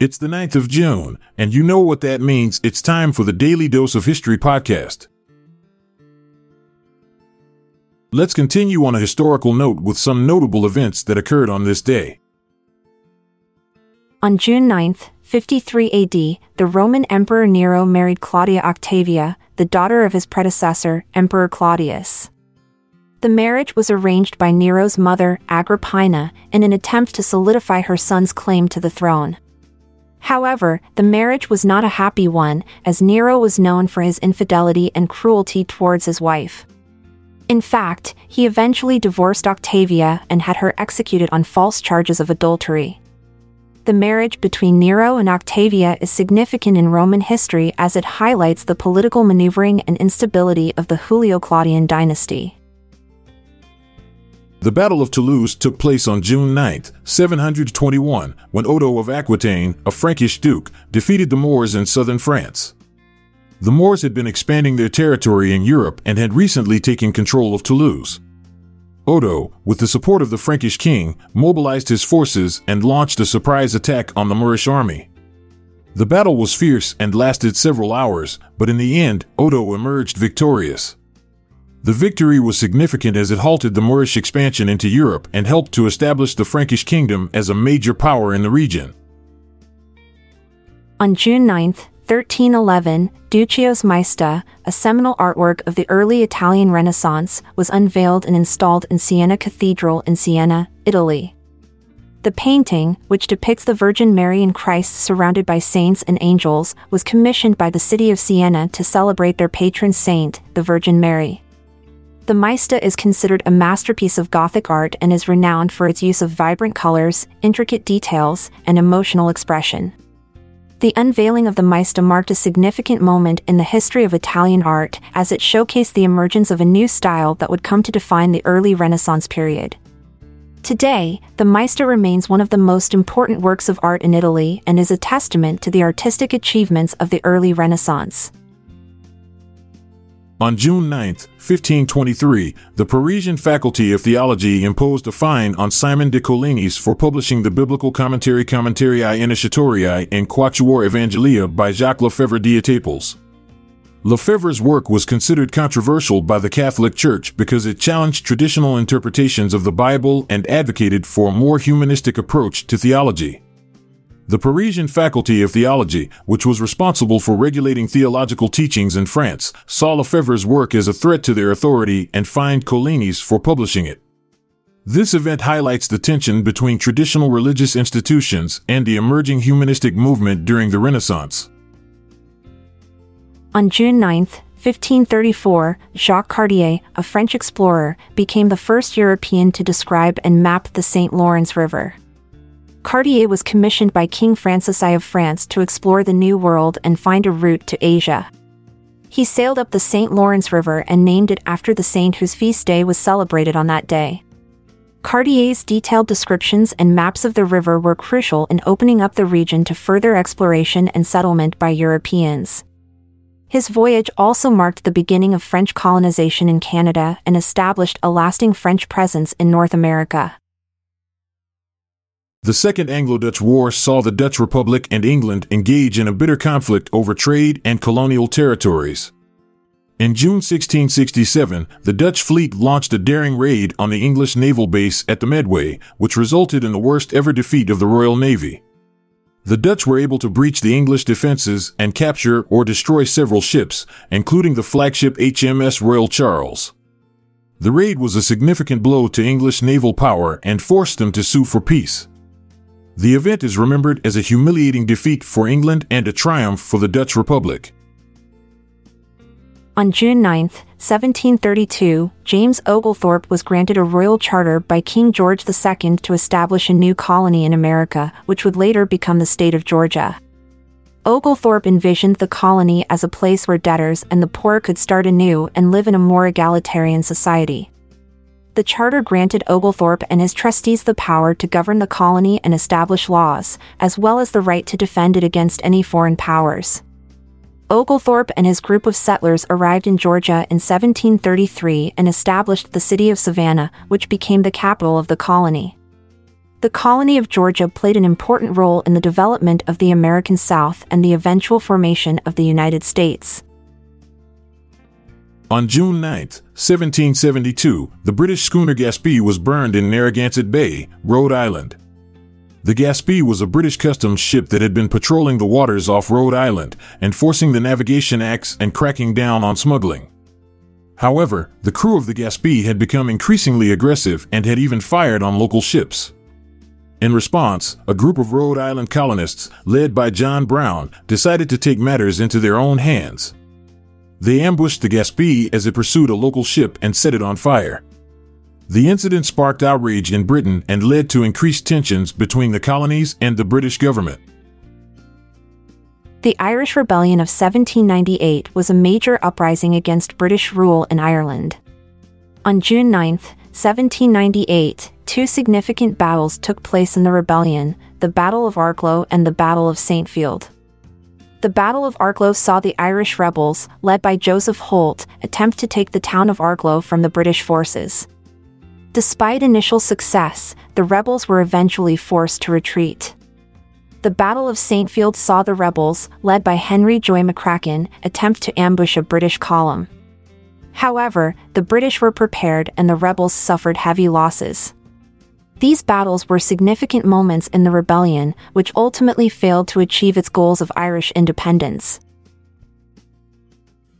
It's the 9th of June, and you know what that means. It's time for the Daily Dose of History podcast. Let's continue on a historical note with some notable events that occurred on this day. On June 9th, 53 AD, the Roman Emperor Nero married Claudia Octavia, the daughter of his predecessor, Emperor Claudius. The marriage was arranged by Nero's mother, Agrippina, in an attempt to solidify her son's claim to the throne. However, the marriage was not a happy one, as Nero was known for his infidelity and cruelty towards his wife. In fact, he eventually divorced Octavia and had her executed on false charges of adultery. The marriage between Nero and Octavia is significant in Roman history as it highlights the political maneuvering and instability of the Julio Claudian dynasty. The Battle of Toulouse took place on June 9, 721, when Odo of Aquitaine, a Frankish duke, defeated the Moors in southern France. The Moors had been expanding their territory in Europe and had recently taken control of Toulouse. Odo, with the support of the Frankish king, mobilized his forces and launched a surprise attack on the Moorish army. The battle was fierce and lasted several hours, but in the end, Odo emerged victorious. The victory was significant as it halted the Moorish expansion into Europe and helped to establish the Frankish kingdom as a major power in the region. On June 9, 1311, Duccio's Maesta, a seminal artwork of the early Italian Renaissance, was unveiled and installed in Siena Cathedral in Siena, Italy. The painting, which depicts the Virgin Mary and Christ surrounded by saints and angels, was commissioned by the city of Siena to celebrate their patron saint, the Virgin Mary. The Maesta is considered a masterpiece of Gothic art and is renowned for its use of vibrant colors, intricate details, and emotional expression. The unveiling of the Maesta marked a significant moment in the history of Italian art as it showcased the emergence of a new style that would come to define the early Renaissance period. Today, the Maesta remains one of the most important works of art in Italy and is a testament to the artistic achievements of the early Renaissance. On June 9, 1523, the Parisian Faculty of Theology imposed a fine on Simon de Colines for publishing the biblical commentary Commentarii Initiatorii in Quatuor Evangelia by Jacques Lefebvre d'Etaples. Lefebvre's work was considered controversial by the Catholic Church because it challenged traditional interpretations of the Bible and advocated for a more humanistic approach to theology. The Parisian Faculty of Theology, which was responsible for regulating theological teachings in France, saw Lefebvre's work as a threat to their authority and fined Colines for publishing it. This event highlights the tension between traditional religious institutions and the emerging humanistic movement during the Renaissance. On June 9, 1534, Jacques Cartier, a French explorer, became the first European to describe and map the St. Lawrence River. Cartier was commissioned by King Francis I of France to explore the New World and find a route to Asia. He sailed up the St. Lawrence River and named it after the saint whose feast day was celebrated on that day. Cartier's detailed descriptions and maps of the river were crucial in opening up the region to further exploration and settlement by Europeans. His voyage also marked the beginning of French colonization in Canada and established a lasting French presence in North America. The Second Anglo Dutch War saw the Dutch Republic and England engage in a bitter conflict over trade and colonial territories. In June 1667, the Dutch fleet launched a daring raid on the English naval base at the Medway, which resulted in the worst ever defeat of the Royal Navy. The Dutch were able to breach the English defenses and capture or destroy several ships, including the flagship HMS Royal Charles. The raid was a significant blow to English naval power and forced them to sue for peace. The event is remembered as a humiliating defeat for England and a triumph for the Dutch Republic. On June 9, 1732, James Oglethorpe was granted a royal charter by King George II to establish a new colony in America, which would later become the state of Georgia. Oglethorpe envisioned the colony as a place where debtors and the poor could start anew and live in a more egalitarian society. The charter granted Oglethorpe and his trustees the power to govern the colony and establish laws, as well as the right to defend it against any foreign powers. Oglethorpe and his group of settlers arrived in Georgia in 1733 and established the city of Savannah, which became the capital of the colony. The colony of Georgia played an important role in the development of the American South and the eventual formation of the United States. On June 9, 1772, the British schooner Gaspee was burned in Narragansett Bay, Rhode Island. The Gaspee was a British customs ship that had been patrolling the waters off Rhode Island, enforcing the Navigation Acts and cracking down on smuggling. However, the crew of the Gaspee had become increasingly aggressive and had even fired on local ships. In response, a group of Rhode Island colonists, led by John Brown, decided to take matters into their own hands. They ambushed the Gaspee as it pursued a local ship and set it on fire. The incident sparked outrage in Britain and led to increased tensions between the colonies and the British government. The Irish Rebellion of 1798 was a major uprising against British rule in Ireland. On June 9, 1798, two significant battles took place in the rebellion the Battle of Arklow and the Battle of Saintfield. The Battle of Arklow saw the Irish rebels, led by Joseph Holt, attempt to take the town of Arklow from the British forces. Despite initial success, the rebels were eventually forced to retreat. The Battle of Saintfield saw the rebels, led by Henry Joy McCracken, attempt to ambush a British column. However, the British were prepared and the rebels suffered heavy losses. These battles were significant moments in the rebellion, which ultimately failed to achieve its goals of Irish independence.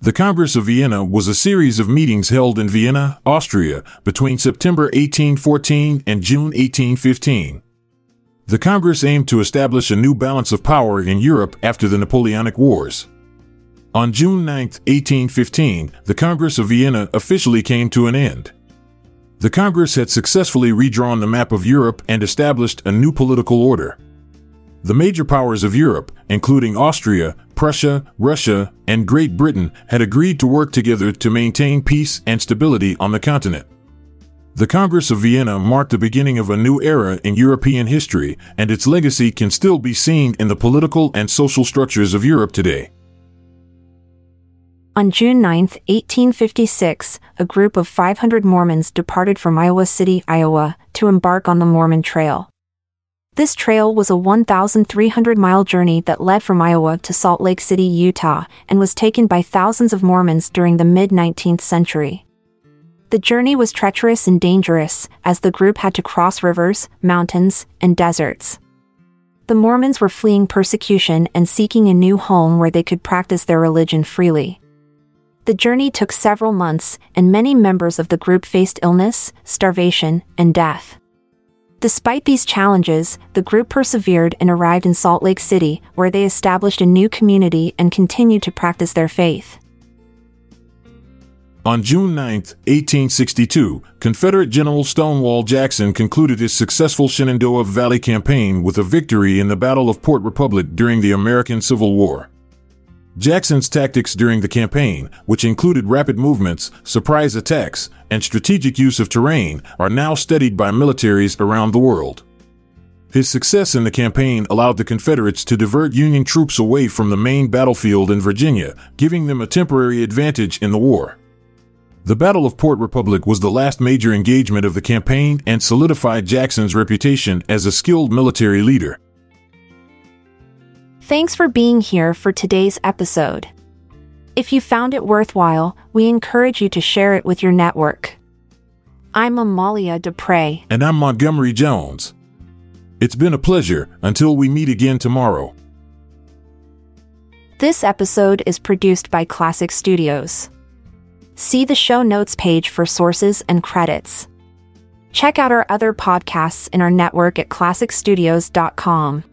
The Congress of Vienna was a series of meetings held in Vienna, Austria, between September 1814 and June 1815. The Congress aimed to establish a new balance of power in Europe after the Napoleonic Wars. On June 9, 1815, the Congress of Vienna officially came to an end. The Congress had successfully redrawn the map of Europe and established a new political order. The major powers of Europe, including Austria, Prussia, Russia, and Great Britain, had agreed to work together to maintain peace and stability on the continent. The Congress of Vienna marked the beginning of a new era in European history, and its legacy can still be seen in the political and social structures of Europe today. On June 9, 1856, a group of 500 Mormons departed from Iowa City, Iowa, to embark on the Mormon Trail. This trail was a 1,300 mile journey that led from Iowa to Salt Lake City, Utah, and was taken by thousands of Mormons during the mid 19th century. The journey was treacherous and dangerous, as the group had to cross rivers, mountains, and deserts. The Mormons were fleeing persecution and seeking a new home where they could practice their religion freely. The journey took several months, and many members of the group faced illness, starvation, and death. Despite these challenges, the group persevered and arrived in Salt Lake City, where they established a new community and continued to practice their faith. On June 9, 1862, Confederate General Stonewall Jackson concluded his successful Shenandoah Valley campaign with a victory in the Battle of Port Republic during the American Civil War. Jackson's tactics during the campaign, which included rapid movements, surprise attacks, and strategic use of terrain, are now studied by militaries around the world. His success in the campaign allowed the Confederates to divert Union troops away from the main battlefield in Virginia, giving them a temporary advantage in the war. The Battle of Port Republic was the last major engagement of the campaign and solidified Jackson's reputation as a skilled military leader. Thanks for being here for today's episode. If you found it worthwhile, we encourage you to share it with your network. I'm Amalia Dupre. And I'm Montgomery Jones. It's been a pleasure until we meet again tomorrow. This episode is produced by Klassic Studios. See the show notes page for sources and credits. Check out our other podcasts in our network at klassicstudios.com.